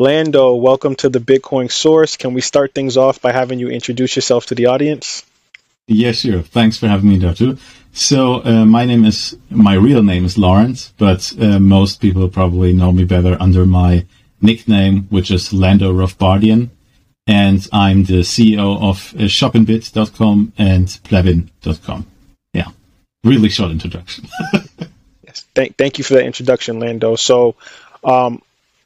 Lando, welcome to the Bitcoin Source. Can we start things off by having you introduce yourself to the audience? Yes, yeah, sure. Thanks for having me, Datu. So, uh, my name is, my real name is Lawrence, but uh, most people probably know me better under my nickname, which is Lando Rothbardian. And I'm the CEO of uh, shopinbit.com and plebin.com. Yeah, really short introduction. yes, thank, thank you for that introduction, Lando. So, um,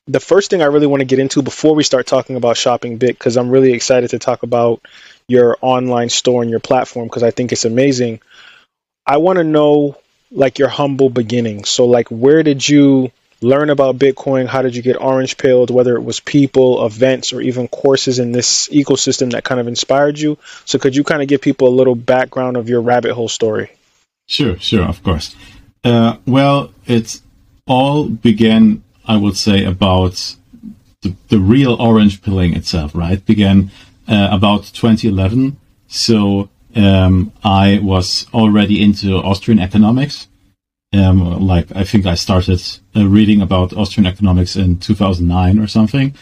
the first thing I really want to get into before we start talking about ShopInBit, because I'm really excited to talk about your online store and your platform, because I think it's amazing. I want to know like your humble beginnings. So, like, where did you learn about Bitcoin? How did you get orange pilled? Whether it was people, events, or even courses in this ecosystem that kind of inspired you. So, could you kind of give people a little background of your rabbit hole story? Sure, sure, of course. Uh, well, it all began I would say, about the, the real orange pilling itself, right? Began uh, about 2011. So um, I was already into Austrian economics. Um, like I think I started uh, reading about Austrian economics in 2009 or something.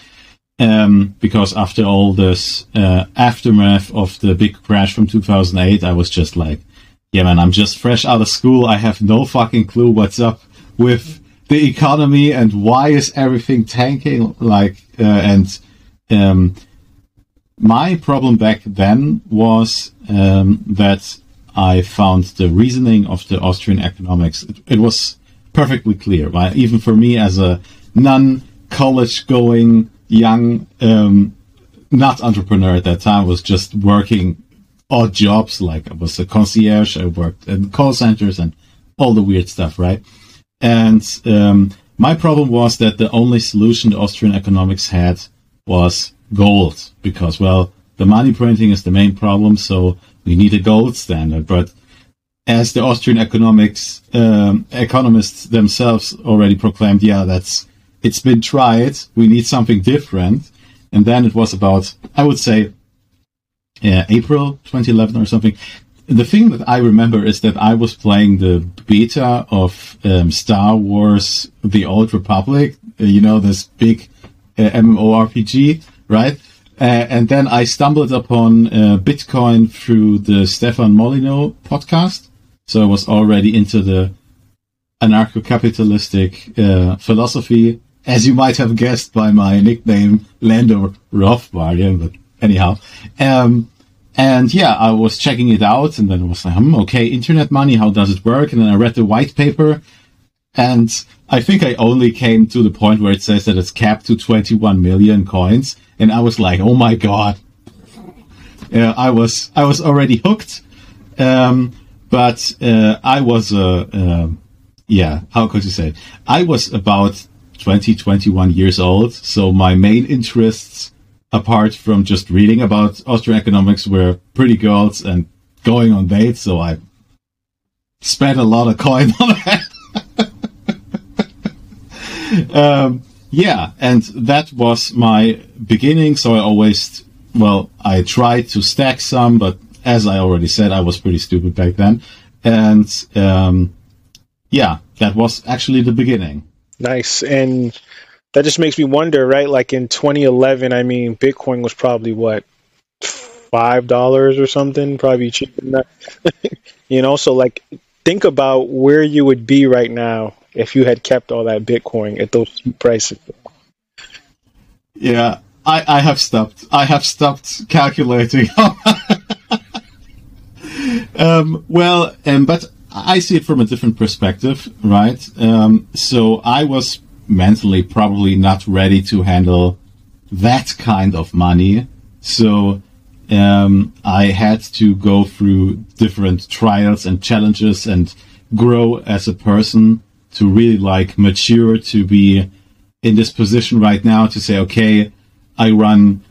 Um, because after all this uh, aftermath of the big crash from 2008, I was just like, yeah, man, I'm just fresh out of school. I have no fucking clue what's up with the economy and why is everything tanking like uh, and um, my problem back then was um, that I found the reasoning of the Austrian economics. It, it was perfectly clear right? Even for me as a non college going young um, not entrepreneur at that time was just working odd jobs like I was a concierge I worked in call centers and all the weird stuff right and um, my problem was that the only solution the Austrian economics had was gold, because, well, the money printing is the main problem, so we need a gold standard. But as the Austrian economics um, economists themselves already proclaimed, yeah, that's it's been tried. We need something different. And then it was about, I would say, uh, April 2011 or something the thing that I remember is that I was playing the beta of um, Star Wars: The Old Republic. Uh, you know this big uh, MMORPG, right? Uh, and then I stumbled upon uh, Bitcoin through the Stefan Molyneux podcast. So I was already into the anarcho-capitalistic uh, philosophy, as you might have guessed by my nickname, Lando Rothbardian. But anyhow, um, and yeah, I was checking it out and then I was like, hmm, okay, internet money, how does it work? And then I read the white paper and I think I only came to the point where it says that it's capped to 21 million coins. And I was like, oh my God. Yeah, I was, I was already hooked. Um, but, uh, I was, uh, uh, yeah, how could you say? I was about 20, 21 years old. So my main interests apart from just reading about Austrian economics, were pretty girls and going on dates. So I spent a lot of coin on that. um, yeah, and that was my beginning. So I always, well, I tried to stack some, but as I already said, I was pretty stupid back then. And um, yeah, that was actually the beginning. Nice. And that just makes me wonder, right? Like in 2011, I mean, Bitcoin was probably what five dollars or something, probably cheaper than that. you know, so like think about where you would be right now if you had kept all that Bitcoin at those prices. Yeah, I, I have stopped. I have stopped calculating. um, well, um, but I see it from a different perspective, right? Um, so I was mentally probably not ready to handle that kind of money. So um, I had to go through different trials and challenges and grow as a person to really like mature to be in this position right now to say, okay, I run,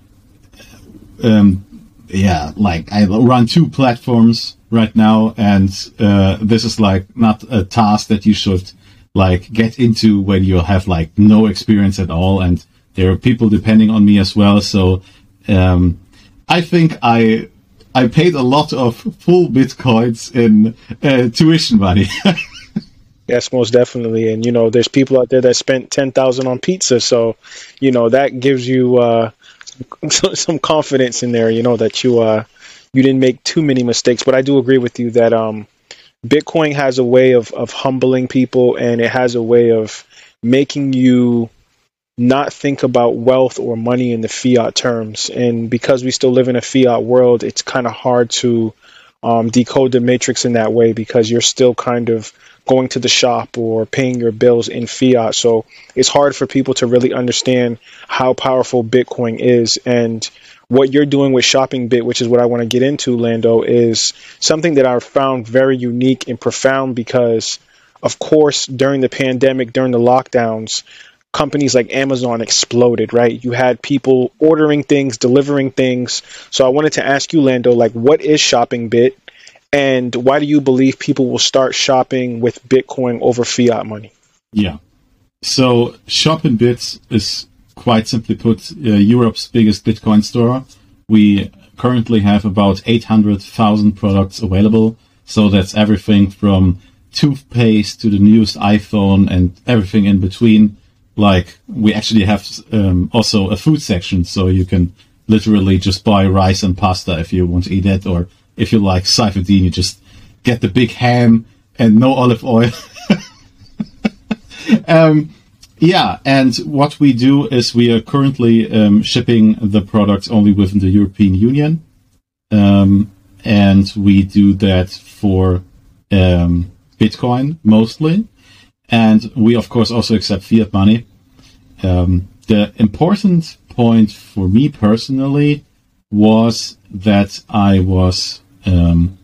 um, yeah, like I run two platforms right now, and uh, this is like not a task that you should like get into when you have like no experience at all and there are people depending on me as well so um, i think i i paid a lot of full bitcoins in uh, tuition money Yes, most definitely. And you know, there's people out there that spent ten thousand on pizza, so you know that gives you uh, some confidence in there. You know that you uh, you didn't make too many mistakes. But I do agree with you that um, Bitcoin has a way of of humbling people, and it has a way of making you not think about wealth or money in the fiat terms. And because we still live in a fiat world, it's kind of hard to um, decode the matrix in that way because you're still kind of going to the shop or paying your bills in fiat. So it's hard for people to really understand how powerful Bitcoin is. And what you're doing with ShopInBit, which is what I want to get into, Lando, is something that I found very unique and profound because, of course, during the pandemic, during the lockdowns, companies like Amazon exploded, right? You had people ordering things, delivering things. So I wanted to ask you, Lando, like, what is ShopInBit? And why do you believe people will start shopping with Bitcoin over fiat money? Yeah. So ShopInBits is quite simply put uh, Europe's biggest Bitcoin store. We currently have about 800,000 products available. So that's everything from toothpaste to the newest iPhone and everything in between. Like we actually have um, also a food section, so you can literally just buy rice and pasta if you want to eat it, or if you like Saifedean, you just get the big ham and no olive oil. um, yeah, and what we do is we are currently um, shipping the products only within the European Union, um, and we do that for um, Bitcoin mostly, and we of course also accept fiat money. Um, the important point for me personally was that I was um,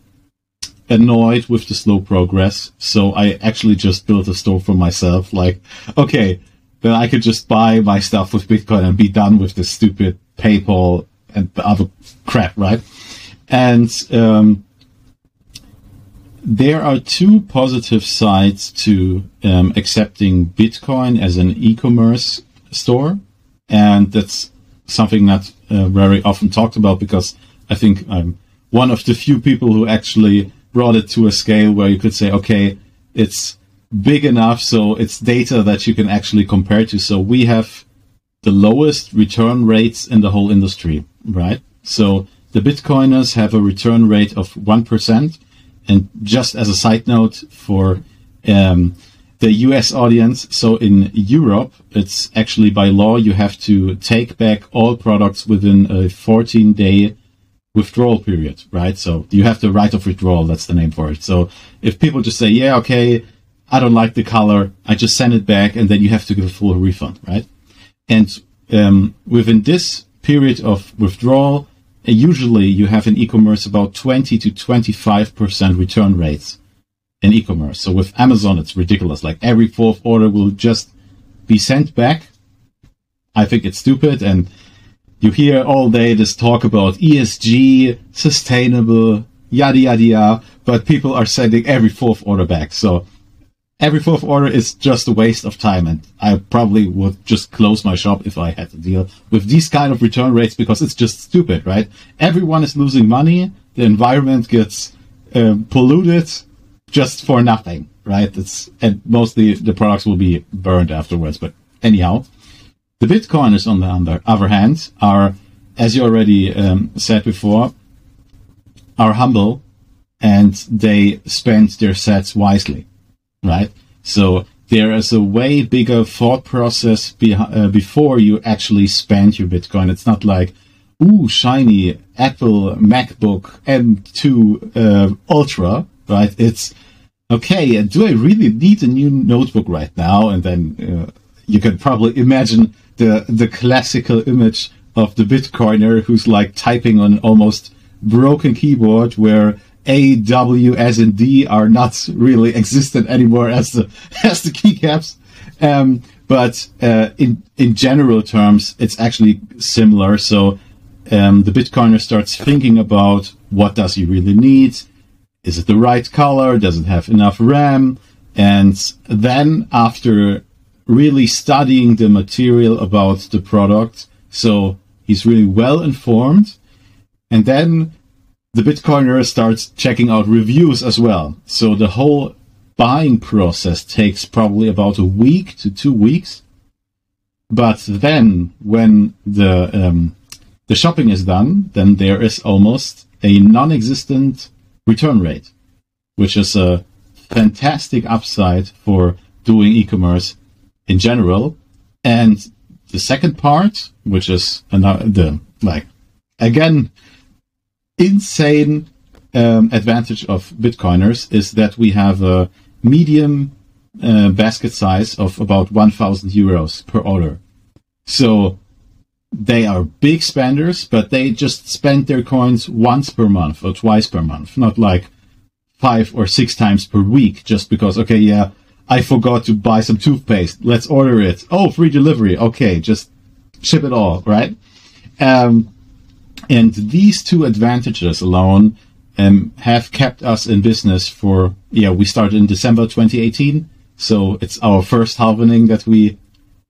annoyed with the slow progress. So I actually just built a store for myself. Like, okay, then I could just buy my stuff with Bitcoin and be done with this stupid PayPal and the other crap, right? And um, there are two positive sides to um, accepting Bitcoin as an e-commerce store, and that's something not uh, very often talked about because I think I'm one of the few people who actually brought it to a scale where you could say, okay, it's big enough so it's data that you can actually compare to. So we have the lowest return rates in the whole industry, right? So the Bitcoiners have a return rate of 1%. And just as a side note for um, the US audience, so in Europe, it's actually by law you have to take back all products within a 14 day withdrawal period, right? So you have the right of withdrawal. That's the name for it. So if people just say, yeah, okay, I don't like the color, I just send it back, and then you have to give a full refund, right? And um, within this period of withdrawal, uh, usually you have in e-commerce about 20 to 25% return rates in e-commerce. So with Amazon, it's ridiculous. Like every fourth order will just be sent back. I think it's stupid and you hear all day this talk about ESG, sustainable, yada yada yada, but people are sending every fourth order back. So every fourth order is just a waste of time, and I probably would just close my shop if I had to deal with these kind of return rates because it's just stupid, right? Everyone is losing money, the environment gets uh, polluted just for nothing, right? It's and mostly the products will be burned afterwards. But anyhow, the Bitcoiners, on the other hand, are, as you already um, said before, are humble and they spend their sats wisely, right? So there is a way bigger thought process be- uh, before you actually spend your Bitcoin. It's not like, ooh, shiny Apple MacBook M2 uh, Ultra, right? It's okay. Do I really need a new notebook right now? And then uh, you can probably imagine the the classical image of the Bitcoiner who's like typing on almost broken keyboard where A, W, S, and D are not really existent anymore as the as the keycaps. Um, but uh, in in general terms, it's actually similar. So um, the Bitcoiner starts thinking about what does he really need. Is it the right color? Does it have enough RAM? And then after really studying the material about the product. So he's really well informed. And then the Bitcoiner starts checking out reviews as well. So the whole buying process takes probably about a week to two weeks. But then when the, um, the shopping is done, then there is almost a non-existent return rate, which is a fantastic upside for doing e-commerce in general. And the second part, which is another, the, like, again, insane um, advantage of Bitcoiners is that we have a medium uh, basket size of about 1,000 euros per order. So they are big spenders, but they just spend their coins once per month or twice per month, not like five or six times per week just because, okay, yeah, I forgot to buy some toothpaste. Let's order it. Oh, free delivery. Okay, just ship it all, right? Um, and these two advantages alone um, have kept us in business for, yeah, we started in December 2018. So it's our first halvening that we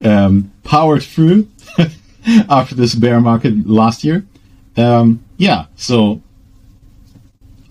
um, powered through after this bear market last year. Um, yeah, so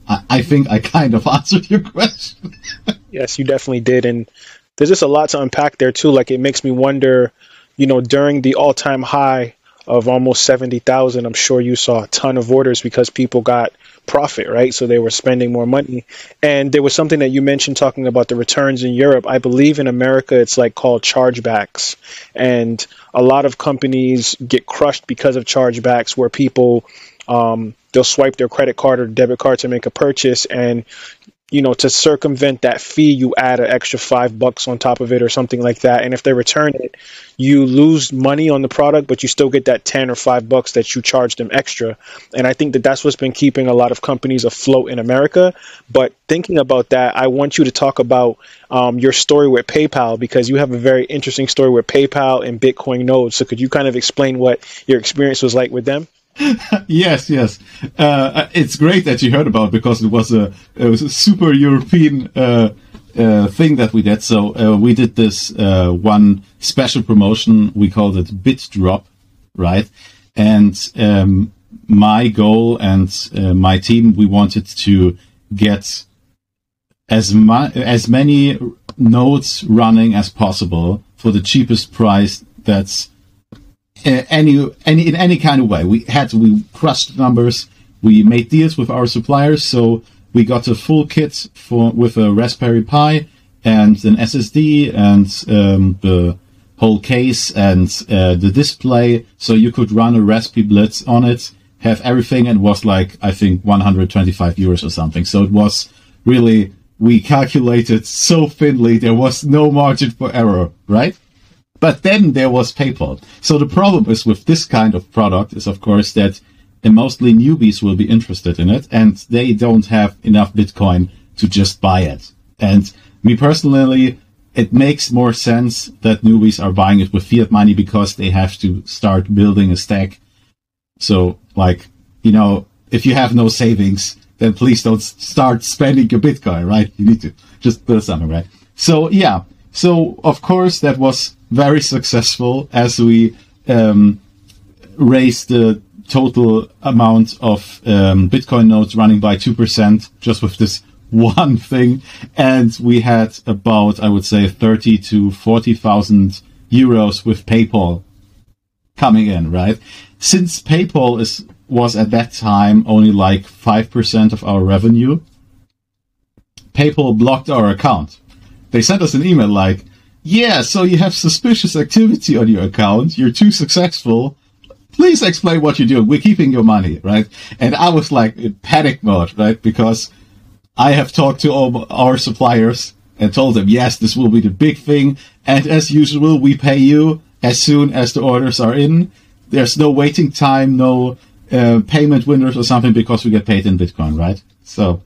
I, I, think I kind of answered your question. yes, you definitely did. And there's just a lot to unpack there, too. Like, it makes me wonder, you know, during the all time high of almost 70,000, I'm sure you saw a ton of orders because people got profit, right? So they were spending more money. And there was something that you mentioned talking about the returns in Europe. I believe in America it's like called chargebacks. And a lot of companies get crushed because of chargebacks where people um, they'll swipe their credit card or debit card to make a purchase and you know, to circumvent that fee, you add an extra five bucks on top of it or something like that. And if they return it, you lose money on the product, but you still get that 10 or five bucks that you charge them extra. And I think that that's what's been keeping a lot of companies afloat in America. But thinking about that, I want you to talk about um, your story with PayPal because you have a very interesting story with PayPal and Bitcoin nodes. So could you kind of explain what your experience was like with them? yes, yes. Uh, it's great that you heard about it because it was a, it was a super European uh, uh, thing that we did. So uh, we did this uh, one special promotion. We called it Bit Drop, right? And um, my goal and uh, my team, we wanted to get as mu- as many nodes running as possible for the cheapest price. That's any any in any kind of way. We had we crushed numbers. We made deals with our suppliers, so we got a full kit for with a Raspberry Pi and an SSD and um, the whole case and uh, the display, so you could run a RaspiBlitz on it, have everything, and was like I think 125 euros or something. So it was really we calculated so thinly there was no margin for error, right? But then there was PayPal. So the problem is with this kind of product is, of course, that mostly newbies will be interested in it and they don't have enough Bitcoin to just buy it. And me personally, it makes more sense that newbies are buying it with fiat money because they have to start building a stack. So, like, you know, if you have no savings, then please don't start spending your Bitcoin, right? You need to just build something, right? So, yeah. So, of course, that was very successful as we um, raised the total amount of um, Bitcoin nodes running by 2% just with this one thing. And we had about, I would say, 30 to 40,000 euros with PayPal coming in, right? Since PayPal is, was at that time only like 5% of our revenue, PayPal blocked our account. They sent us an email like, yeah, so you have suspicious activity on your account. You're too successful. Please explain what you're doing. We're keeping your money, right? And I was like in panic mode, right? Because I have talked to all our suppliers and told them, yes, this will be the big thing. And as usual, we pay you as soon as the orders are in. There's no waiting time, no uh, payment windows or something because we get paid in Bitcoin, right? So,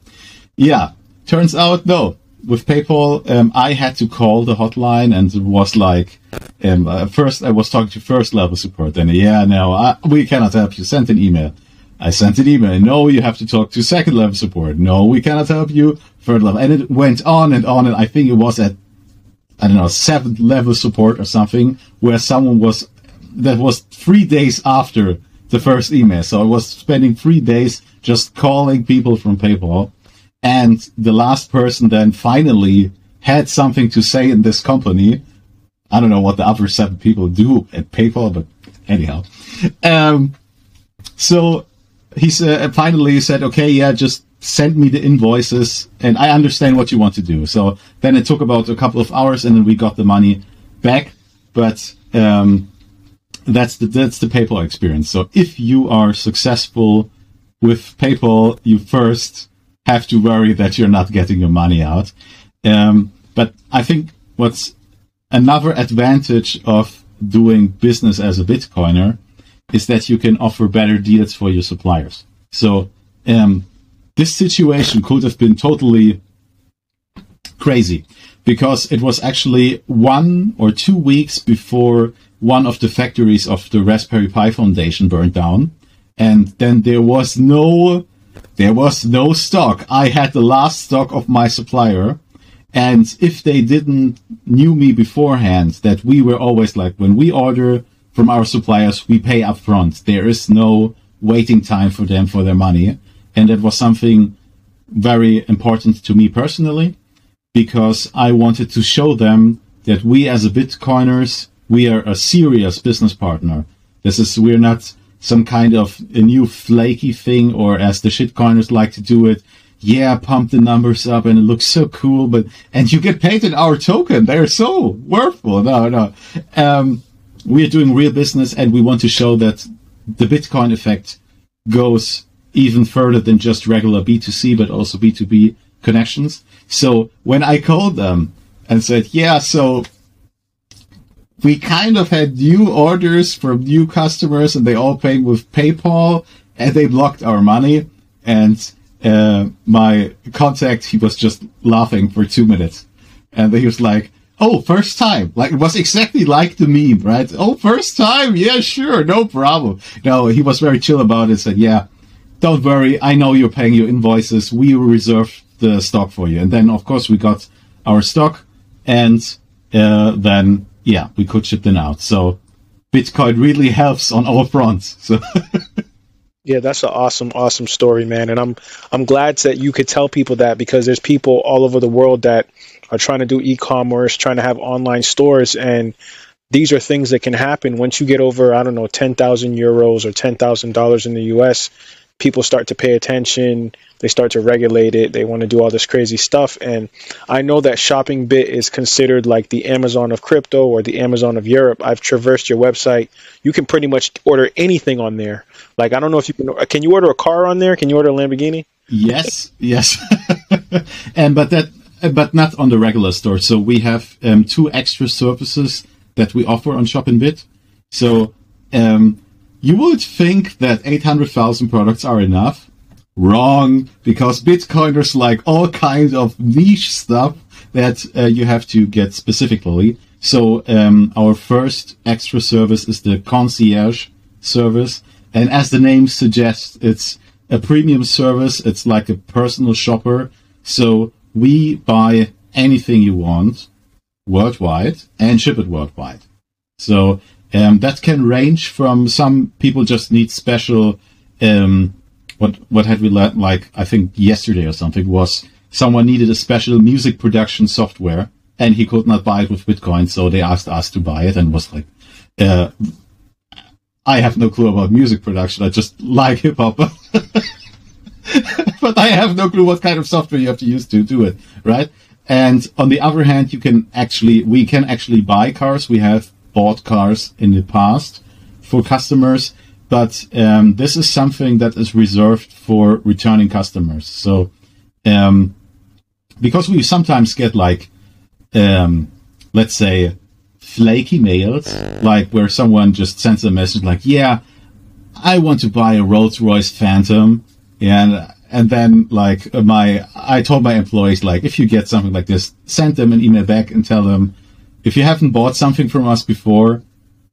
yeah, turns out no with PayPal, um, I had to call the hotline, and it was like, um, uh, first I was talking to first level support. Then, yeah, no, I, we cannot help you. Send an email. I sent an email. No, you have to talk to second level support. No, we cannot help you. Third level, and it went on and on. And I think it was at I don't know seventh level support or something, where someone was that was three days after the first email. So I was spending three days just calling people from PayPal and the last person then finally had something to say in this company. I don't know what the other seven people do at PayPal, but anyhow. Um, so he said, finally said, okay, yeah, just send me the invoices and I understand what you want to do. So then it took about a couple of hours and then we got the money back. But, um, that's the, that's the PayPal experience. So if you are successful with PayPal, you first have to worry that you're not getting your money out. Um, but I think what's another advantage of doing business as a Bitcoiner is that you can offer better deals for your suppliers. So, um, this situation could have been totally crazy because it was actually one or two weeks before one of the factories of the Raspberry Pi Foundation burned down. And then there was no, there was no stock. I had the last stock of my supplier. And if they didn't knew me beforehand, that we were always like, when we order from our suppliers, we pay upfront. There is no waiting time for them for their money. And that was something very important to me personally because I wanted to show them that we as a Bitcoiners, we are a serious business partner. This is, we're not some kind of a new flaky thing or as the shitcoiners like to do it. Yeah, pump the numbers up and it looks so cool, but, and you get paid in our token. They're so worthful. No, no. Um, we are doing real business and we want to show that the Bitcoin effect goes even further than just regular B2C, but also B2B connections. So when I called them and said, yeah, so we kind of had new orders from new customers and they all paid with PayPal and they blocked our money. And uh, my contact, he was just laughing for two minutes. And he was like, Oh, first time. Like, it was exactly like the meme, right? Oh, first time. Yeah, sure. No problem. No, he was very chill about it. Said, yeah, don't worry. I know you're paying your invoices. We will reserve the stock for you. And then, of course, we got our stock and, uh, then, yeah, we could ship them out. So Bitcoin really helps on all fronts. So. Yeah, that's an awesome, awesome story, man. And I'm I'm glad that you could tell people that because there's people all over the world that are trying to do e-commerce, trying to have online stores, and these are things that can happen once you get over, I don't know, ten thousand euros or ten thousand dollars in the U.S. People start to pay attention. They start to regulate it. They want to do all this crazy stuff. And I know that ShopInBit is considered like the Amazon of crypto or the Amazon of Europe. I've traversed your website. You can pretty much order anything on there. Like I don't know if you can. Can you order a car on there? Can you order a Lamborghini? Yes, yes. and but that but not on the regular store. So we have um, two extra services that we offer on ShopInBit. So um, you would think that 800,000 products are enough. Wrong, because Bitcoiners like all kinds of niche stuff that uh, you have to get specifically. So um, our first extra service is the concierge service, and as the name suggests, it's a premium service. It's like a personal shopper. So we buy anything you want worldwide and ship it worldwide. So um, that can range from some people just need special. Um, what what had we let like I think yesterday or something was someone needed a special music production software and he could not buy it with Bitcoin, so they asked us to buy it and was like, uh, I have no clue about music production. I just like hip hop. but I have no clue what kind of software you have to use to do it, right? And on the other hand, you can actually, we can actually buy cars. We have bought cars in the past for customers, but um, this is something that is reserved for returning customers. So, um, because we sometimes get like, um, let's say, flaky mails, like where someone just sends a message like, yeah, I want to buy a Rolls Royce Phantom and and then like my I told my employees like if you get something like this, send them an email back and tell them if you haven't bought something from us before,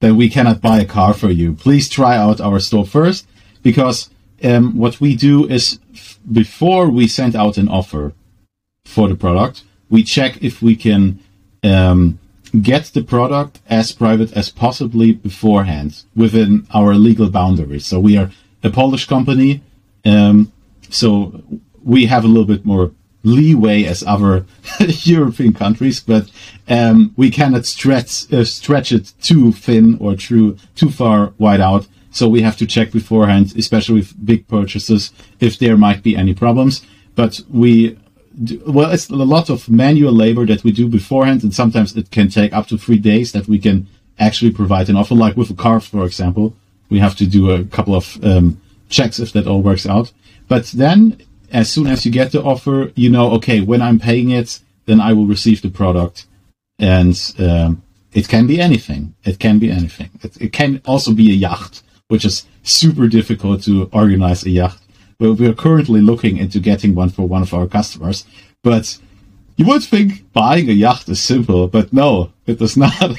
then we cannot buy a car for you. Please try out our store first because um, what we do is f- before we send out an offer for the product, we check if we can um, get the product as private as possibly beforehand within our legal boundaries. So we are a Polish company um, so we have a little bit more leeway as other European countries, but um, we cannot stretch uh, stretch it too thin or too too far wide out. So we have to check beforehand, especially with big purchases, if there might be any problems. But we, do, well, it's a lot of manual labor that we do beforehand, and sometimes it can take up to three days that we can actually provide an offer. Like with a car, for example, we have to do a couple of um, checks if that all works out. But then, as soon as you get the offer, you know, okay, when I'm paying it, then I will receive the product, and um, it can be anything. It can be anything. It, it can also be a yacht which is super difficult to organize a yacht. But we are currently looking into getting one for one of our customers. But you would think buying a yacht is simple, but no, it is not.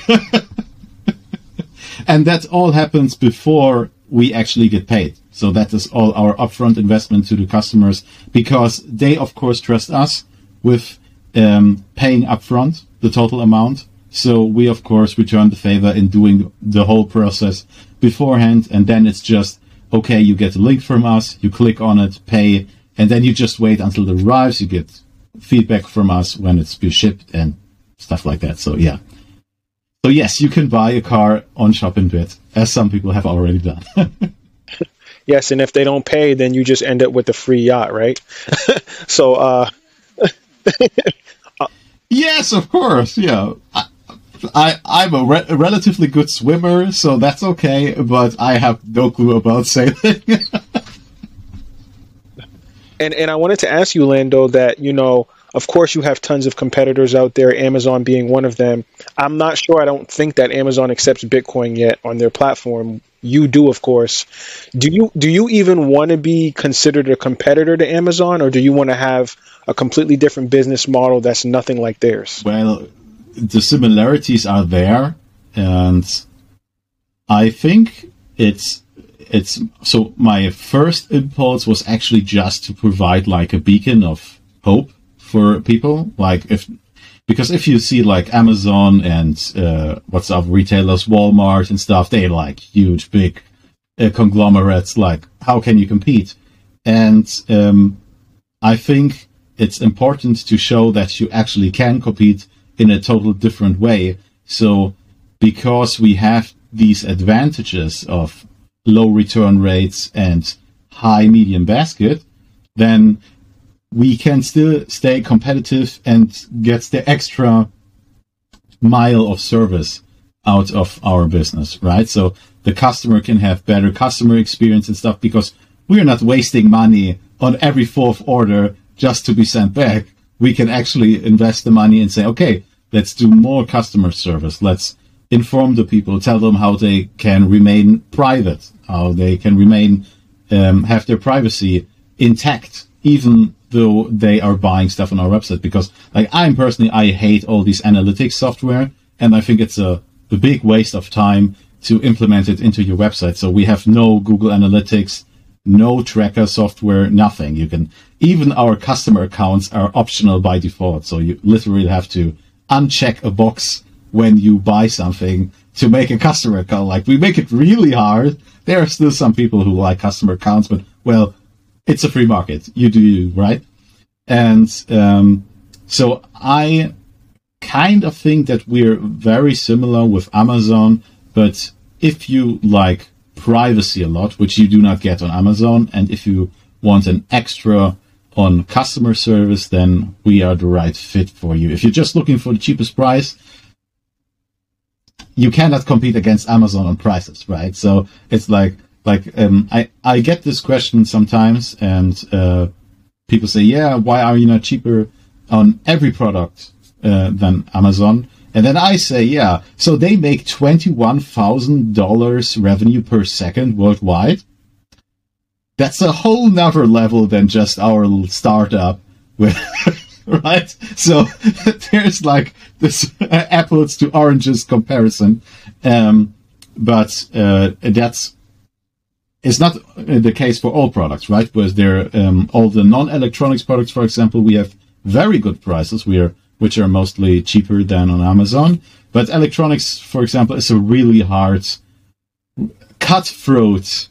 and that all happens before we actually get paid. So that is all our upfront investment to the customers because they, of course, trust us with um, paying upfront the total amount. So we, of course, return the favor in doing the whole process beforehand, and then it's just okay. You get a link from us, you click on it, pay, and then you just wait until it arrives. You get feedback from us when it's been shipped and stuff like that. So yeah. So yes, you can buy a car on ShopInBit, as some people have already done. yes, and if they don't pay, then you just end up with a free yacht, right? so, uh, yes, of course, yeah. I, I, I'm a, re- a, relatively good swimmer, so that's okay, but I have no clue about sailing. and and I wanted to ask you, Lando, that you know, of course, you have tons of competitors out there, Amazon being one of them. I'm not sure. I don't think that Amazon accepts Bitcoin yet on their platform. You do, of course. Do you do you even want to be considered a competitor to Amazon, or do you want to have a completely different business model that's nothing like theirs? Well, the similarities are there, and I think it's it's so my first impulse was actually just to provide like a beacon of hope for people like if because if you see like amazon and uh, what's up retailers walmart and stuff they like huge big uh, conglomerates like how can you compete and um, i think it's important to show that you actually can compete in a total different way. So because we have these advantages of low return rates and high medium basket, then we can still stay competitive and get the extra mile of service out of our business, right? So the customer can have better customer experience and stuff because we're not wasting money on every fourth order just to be sent back. We can actually invest the money and say, okay, Let's do more customer service. Let's inform the people, tell them how they can remain private, how they can remain, um, have their privacy intact, even though they are buying stuff on our website. Because, like, I'm personally, I hate all these analytics software, and I think it's a, a big waste of time to implement it into your website. So we have no Google Analytics, no tracker software, nothing. You can, even our customer accounts are optional by default. So you literally have to uncheck a box when you buy something to make a customer account. Like we make it really hard. There are still some people who like customer accounts, but well, it's a free market. You do you, right? And um, so I kind of think that we're very similar with Amazon, but if you like privacy a lot, which you do not get on Amazon, and if you want an extra on customer service, then we are the right fit for you. If you're just looking for the cheapest price, you cannot compete against Amazon on prices, right? So it's like, like, um, I, I get this question sometimes and, uh, people say, yeah, why are you not cheaper on every product, uh, than Amazon? And then I say, yeah, so they make $21,000 revenue per second worldwide that's a whole nother level than just our startup right so there's like this apples to oranges comparison um, but uh, that's it's not the case for all products right Whereas there um, all the non-electronics products for example we have very good prices we are which are mostly cheaper than on amazon but electronics for example is a really hard cutthroat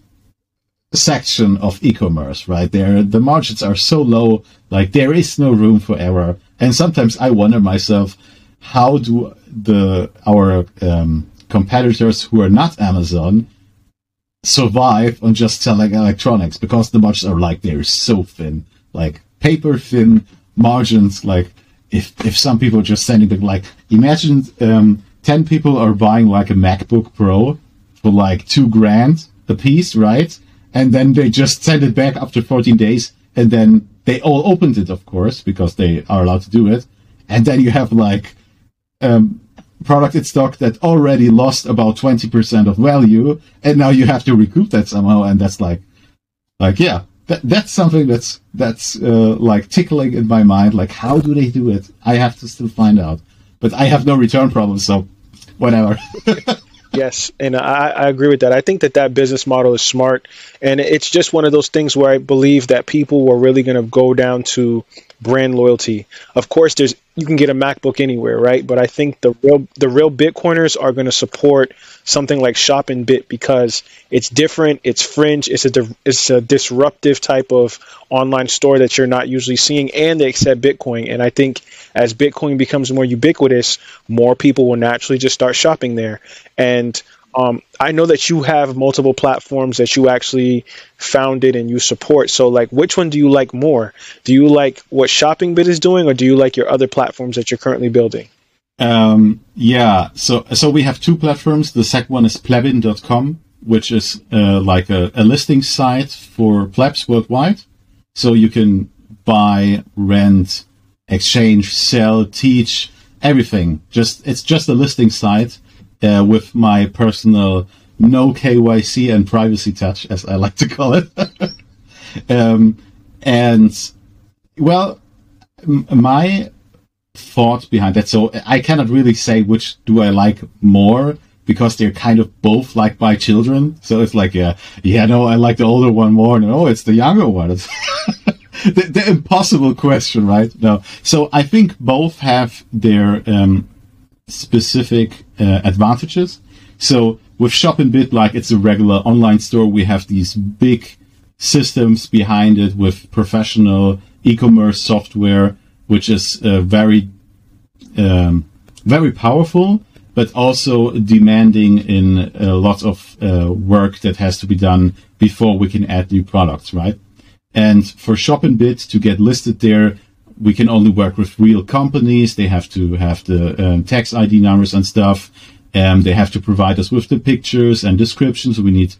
section of e-commerce, right? There, the margins are so low, like there is no room for error. And sometimes I wonder myself, how do the our um, competitors who are not Amazon survive on just selling electronics? Because the margins are like they're so thin, like paper thin margins. Like if if some people are just sending it, like imagine um, ten people are buying like a MacBook Pro for like two grand a piece, right? And then they just send it back after 14 days, and then they all opened it, of course, because they are allowed to do it. And then you have like um, product in stock that already lost about 20% of value, and now you have to recoup that somehow, and that's like, like yeah, that, that's something that's that's uh, like tickling in my mind. Like, how do they do it? I have to still find out, but I have no return problem, so whatever. Yes, and I, I, agree with that. I think that that business model is smart, and it's just one of those things where I believe that people were really going to go down to brand loyalty. Of course, there's you can get a MacBook anywhere, right? But I think the real the real Bitcoiners are going to support something like ShopInBit because it's different, it's fringe, it's a it's a disruptive type of online store that you're not usually seeing, and they accept Bitcoin. And I think as Bitcoin becomes more ubiquitous, more people will naturally just start shopping there. And um, I know that you have multiple platforms that you actually founded and you support. So, like, which one do you like more? Do you like what ShopInBit is doing, or do you like your other platforms that you're currently building? Um, yeah. So, so we have two platforms. The second one is plebin.com, which is uh, like a, a listing site for plebs worldwide. So you can buy, rent, exchange, sell, teach, everything. Just it's just a listing site uh, with my personal no KYC and privacy touch, as I like to call it. um, and well, m- my thought behind that. So I cannot really say which do I like more because they're kind of both like my children. So it's like, yeah, yeah, no, I like the older one more. No, it's the younger one. the, the, impossible question, right? No. So I think both have their um, specific uh, advantages. So with ShopInBit, like it's a regular online store, we have these big systems behind it with professional e-commerce software, which is uh, very, um, very powerful, but also demanding in a lot of uh, work that has to be done before we can add new products, right? And for ShopInBit to get listed there, we can only work with real companies. They have to have the um, tax ID numbers and stuff. Um, they have to provide us with the pictures and descriptions. We need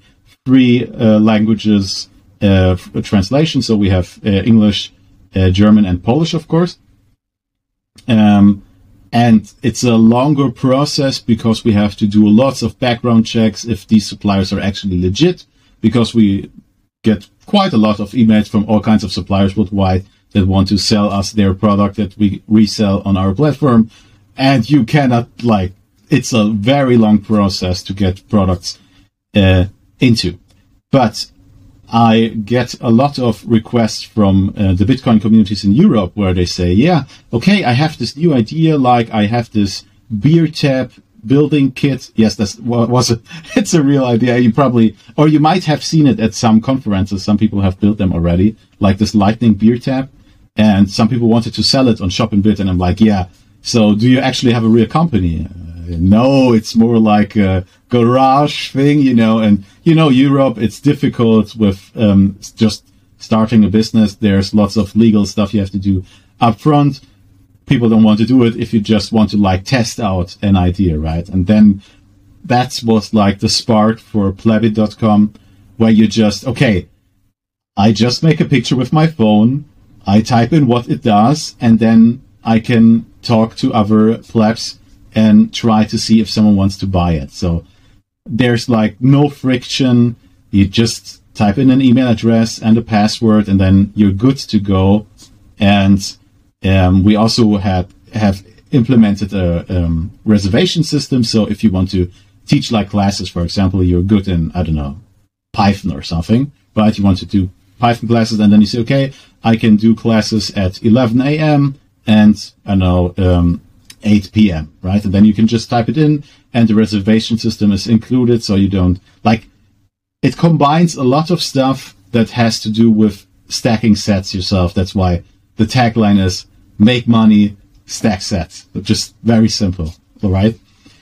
three uh, languages uh, translation. So we have uh, English, uh, German, and Polish, of course. Um, and it's a longer process because we have to do lots of background checks if these suppliers are actually legit, because we get quite a lot of emails from all kinds of suppliers worldwide that want to sell us their product that we resell on our platform. And you cannot like, it's a very long process to get products uh, into. But I get a lot of requests from uh, the Bitcoin communities in Europe where they say, yeah, okay, I have this new idea, like I have this beer tap building kit. Yes, that's what was a, it's a real idea. You probably, or you might have seen it at some conferences. Some people have built them already, like this lightning beer tap. And some people wanted to sell it on ShopInBit. And I'm like, yeah. So do you actually have a real company? Uh, no, it's more like a garage thing, you know, and you know, Europe, it's difficult with, um, just starting a business. There's lots of legal stuff you have to do up front people don't want to do it if you just want to like test out an idea, right? And then that was like the spark for plebit.com where you just, okay, I just make a picture with my phone. I type in what it does and then I can talk to other plebs and try to see if someone wants to buy it. So there's like no friction. You just type in an email address and a password and then you're good to go. And um, we also have have implemented a um, reservation system. So if you want to teach like classes, for example, you're good in I don't know Python or something, but you want to do Python classes, and then you say, okay, I can do classes at 11 a.m. and I know um, 8 p.m. Right, and then you can just type it in, and the reservation system is included, so you don't like it combines a lot of stuff that has to do with stacking sats yourself. That's why the tagline is make money, stack sats. Just very simple. All right.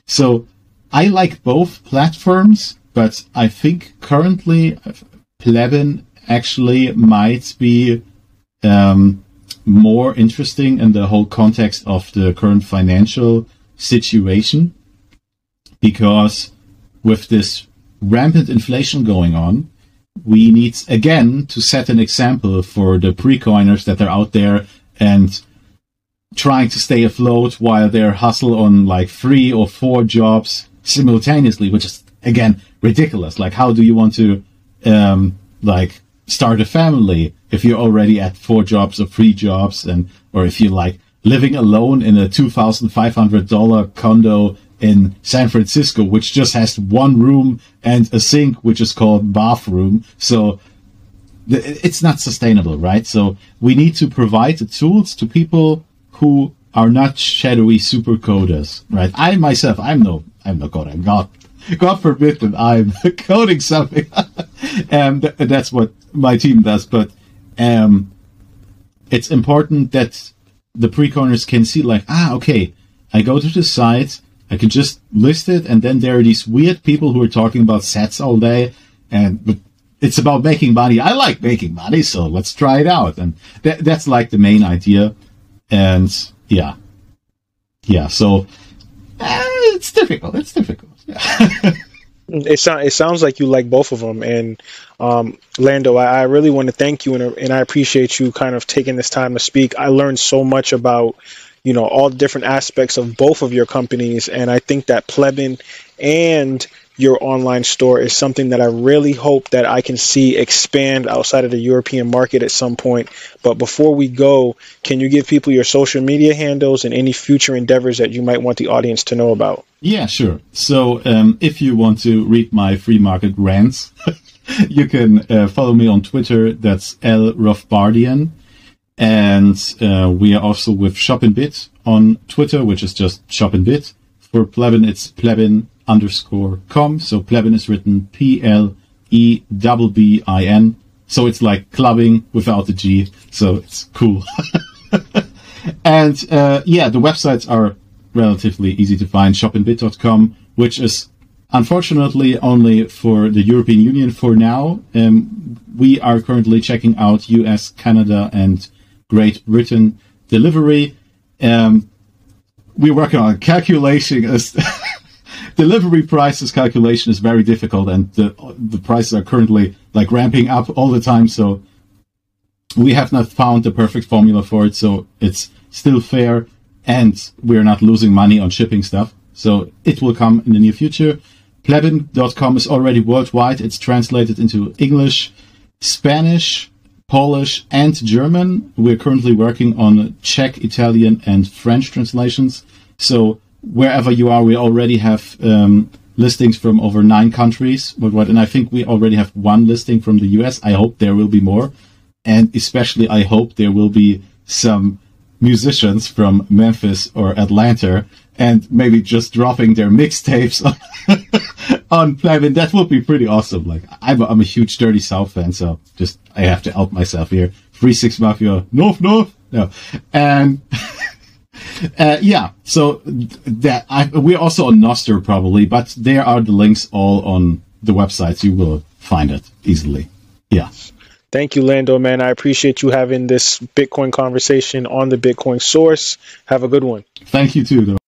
So I like both platforms, but I think currently Plebin actually might be um, more interesting in the whole context of the current financial situation because with this rampant inflation going on, we need again to set an example for the pre-coiners that are out there and trying to stay afloat while they're hustle on like three or four jobs simultaneously, which is again ridiculous. Like, how do you want to um, like start a family if you're already at four jobs or three jobs, and or if you're like living alone in a two thousand five hundred dollar condo in San Francisco, which just has one room and a sink, which is called bathroom. So it's not sustainable, right? So we need to provide the tools to people who are not shadowy super coders, right? I myself, I'm no, I'm no coder. I'm not. God forbid that I'm coding something. um, th- that's what my team does, but um, it's important that the pre-coiners can see, like, ah, okay, I go to the site, I can just list it, and then there are these weird people who are talking about sats all day, and but it's about making money. I like making money, so let's try it out, and that, that's like the main idea, and yeah, yeah. So uh, it's difficult. It's difficult. it sounds it sounds like you like both of them, and um, Lando, I, I, really want to thank you and, and I appreciate you kind of taking this time to speak. I learned so much about you know all the different aspects of both of your companies, and I think that Plebbin and your online store is something that I really hope that I can see expand outside of the European market at some point. But before we go, can you give people your social media handles and any future endeavors that you might want the audience to know about? Yeah, sure. So um, if you want to read my free market rants, you can uh, follow me on Twitter. That's L Rothbardian. And uh, we are also with ShopInBit on Twitter, which is just ShopInBit. For Plebbin, it's Plebbin underscore com. So plebbin is written P L E B B I N. So it's like clubbing without the G. So it's cool. and uh, yeah, the websites are relatively easy to find. Shopinbit.com, which is unfortunately only for the European Union for now. Um, we are currently checking out US, Canada, and Great Britain delivery. Um, we're working on calculating delivery prices calculation is very difficult, and the the prices are currently like ramping up all the time. So we have not found the perfect formula for it. So it's still fair, and we're not losing money on shipping stuff. So it will come in the near future. Plebbin.com is already worldwide. It's translated into English, Spanish, Polish, and German. We're currently working on Czech, Italian, and French translations. So wherever you are, we already have um, listings from over nine countries. And I think we already have one listing from the US. I hope there will be more. And especially, I hope there will be some musicians from Memphis or Atlanta and maybe just dropping their mixtapes on, on Plebbin. That would be pretty awesome. Like, I'm a, I'm a huge Dirty South fan, so just, I have to help myself here. Three Six Mafia, North, North. No. And, Uh, yeah, so that I, we're also on Nostr probably, but there are the links all on the websites. You will find it easily. Yeah. Thank you, Lando, man. I appreciate you having this Bitcoin conversation on the Bitcoin source. Have a good one. Thank you too, though.